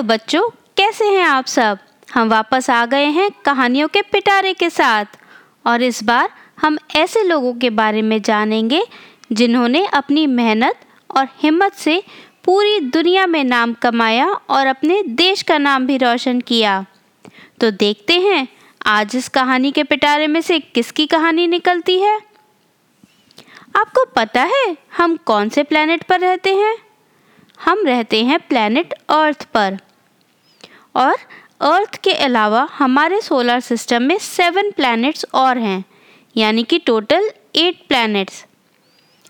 Hello बच्चों, कैसे हैं आप सब? हम वापस आ गए हैं कहानियों के पिटारे के साथ। और इस बार हम ऐसे लोगों के बारे में जानेंगे, जिन्होंने अपनी मेहनत और हिम्मत से पूरी दुनिया में नाम कमाया और अपने देश का नाम भी रोशन किया। तो देखते हैं, आज इस कहानी के पिटारे में से किसकी कहानी निकलती है? आपको पता है, हम कौन से प्लेनेट पर रहते हैं? हम रहते हैं प्लेनेट अर्थ पर। और अर्थ के अलावा हमारे सोलर सिस्टम में सेवन प्लैनेट्स और हैं, यानी कि टोटल एट प्लैनेट्स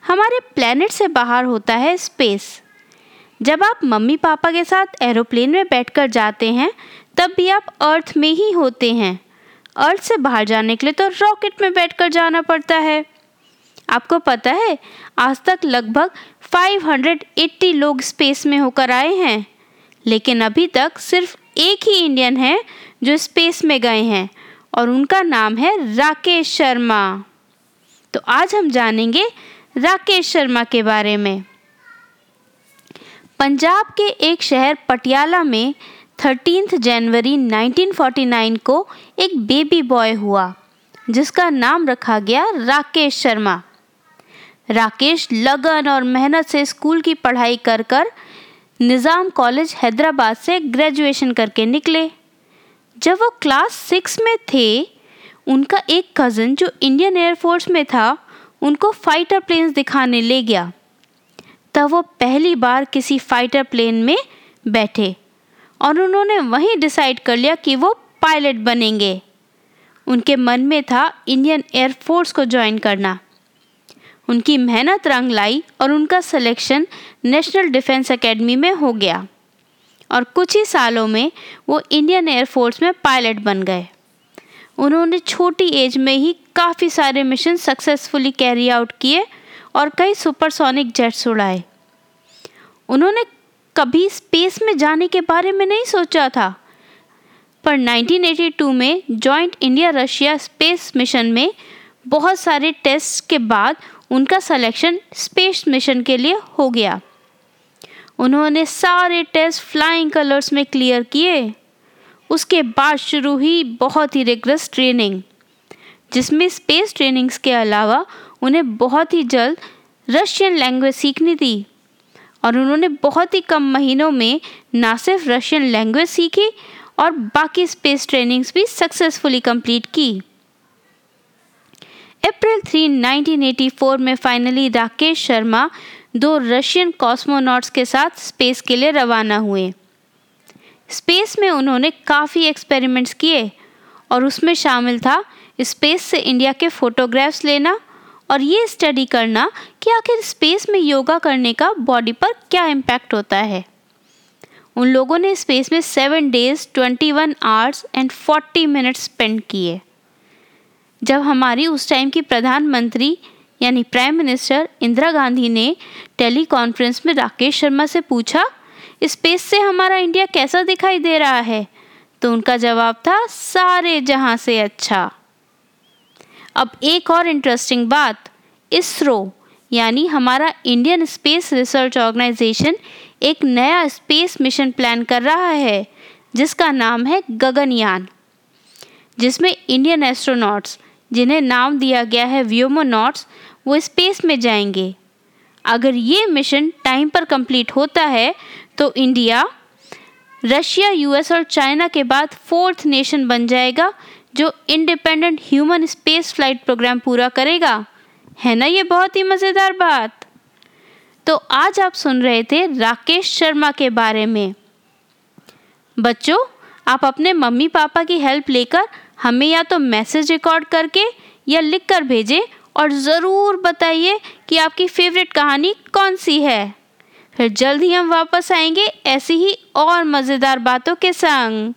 हमारे प्लैनेट से बाहर होता है स्पेस जब आप मम्मी पापा के साथ एरोप्लेन में बैठकर जाते हैं, तब भी आप अर्थ में ही होते हैं। अर्थ से बाहर जाने के लिए तो रॉकेट में बैठकर जाना पड़ता है। आपको पता है, आज तक लगभग 580 लोग स्पेस में होकर आए हैं, लेकिन अभी तक सिर्फ़ एक ही इंडियन है जो स्पेस में गए हैं और उनका नाम है राकेश शर्मा। तो आज हम जानेंगे राकेश शर्मा के बारे में। पंजाब के एक शहर पटियाला में थर्टीन जनवरी 1949 को एक बेबी बॉय हुआ, जिसका नाम रखा गया राकेश शर्मा। राकेश लगन और मेहनत से स्कूल की पढ़ाई कर कर निज़ाम कॉलेज हैदराबाद से ग्रेजुएशन करके निकले। जब वो क्लास सिक्स में थे, उनका एक कज़न जो इंडियन एयरफोर्स में था, उनको फाइटर प्लेन्स दिखाने ले गया। तब वो पहली बार किसी फाइटर प्लेन में बैठे और उन्होंने वहीं डिसाइड कर लिया कि वो पायलट बनेंगे। उनके मन में था इंडियन एयरफोर्स को ज्वाइन करना। उनकी मेहनत रंग लाई और उनका सिलेक्शन नेशनल डिफेंस एकेडमी में हो गया। और कुछ ही सालों में वो इंडियन एयरफोर्स में पायलट बन गए। उन्होंने छोटी एज में ही काफ़ी सारे मिशन सक्सेसफुली कैरी आउट किए और कई सुपरसोनिक जेट्स उड़ाए। उन्होंने कभी स्पेस में जाने के बारे में नहीं सोचा था। पर 1982 में joint India Russia space mission में बहुत सारे टेस्ट के बाद उनका सिलेक्शन स्पेस मिशन के लिए हो गया। उन्होंने सारे टेस्ट फ्लाइंग कलर्स में क्लियर किए। उसके बाद शुरू हुई बहुत ही रिग्रेस ट्रेनिंग जिसमें स्पेस ट्रेनिंग्स के अलावा उन्हें बहुत ही जल्द रशियन लैंग्वेज सीखनी थी और उन्होंने बहुत ही कम महीनों में ना सिर्फ़ रशियन लैंग्वेज सीखी और बाकी स्पेस ट्रेनिंग्स भी सक्सेसफुली कंप्लीट की। अप्रैल 3, 1984 में फाइनली राकेश शर्मा दो रशियन कॉस्मोनॉट्स के साथ स्पेस के लिए रवाना हुए। स्पेस में उन्होंने काफ़ी एक्सपेरिमेंट्स किए और उसमें शामिल था स्पेस से इंडिया के फ़ोटोग्राफ्स लेना और ये स्टडी करना कि आखिर स्पेस में योगा करने का बॉडी पर क्या इम्पैक्ट होता है। उन लोगों ने स्पेस में seven days twenty one hours and forty minutes spend किए। जब हमारी उस टाइम की प्रधानमंत्री यानी प्राइम मिनिस्टर इंदिरा गांधी ने टेली कॉन्फ्रेंस में राकेश शर्मा से पूछा स्पेस से हमारा इंडिया कैसा दिखाई दे रहा है? तो उनका जवाब था, सारे जहाँ से अच्छा. अब एक और इंटरेस्टिंग बात, इसरो यानी हमारा इंडियन स्पेस रिसर्च ऑर्गेनाइजेशन एक नया स्पेस मिशन प्लान कर रहा है, जिसका नाम है गगनयान, जिसमें इंडियन एस्ट्रोनॉट्स जिन्हें नाम दिया गया है व्योमोनॉट्स, वो स्पेस में जाएँगे। अगर ये मिशन टाइम पर कंप्लीट होता है तो इंडिया, रशिया, यूएस और चाइना के बाद फोर्थ नेशन बन जाएगा, जो independent human space flight programme पूरा करेगा। है ना ये बहुत ही मज़ेदार बात? तो आज आप सुन रहे थे राकेश शर्मा के बारे में। बच्चों, आप अपने मम्मी पापा की हेल्प लेकर हमें या तो मैसेज रिकॉर्ड करके या लिख कर भेजें और ज़रूर बताइए कि आपकी फेवरेट कहानी कौन सी है। फिर जल्द ही हम वापस आएँगे ऐसी ही और मज़ेदार बातों के संग।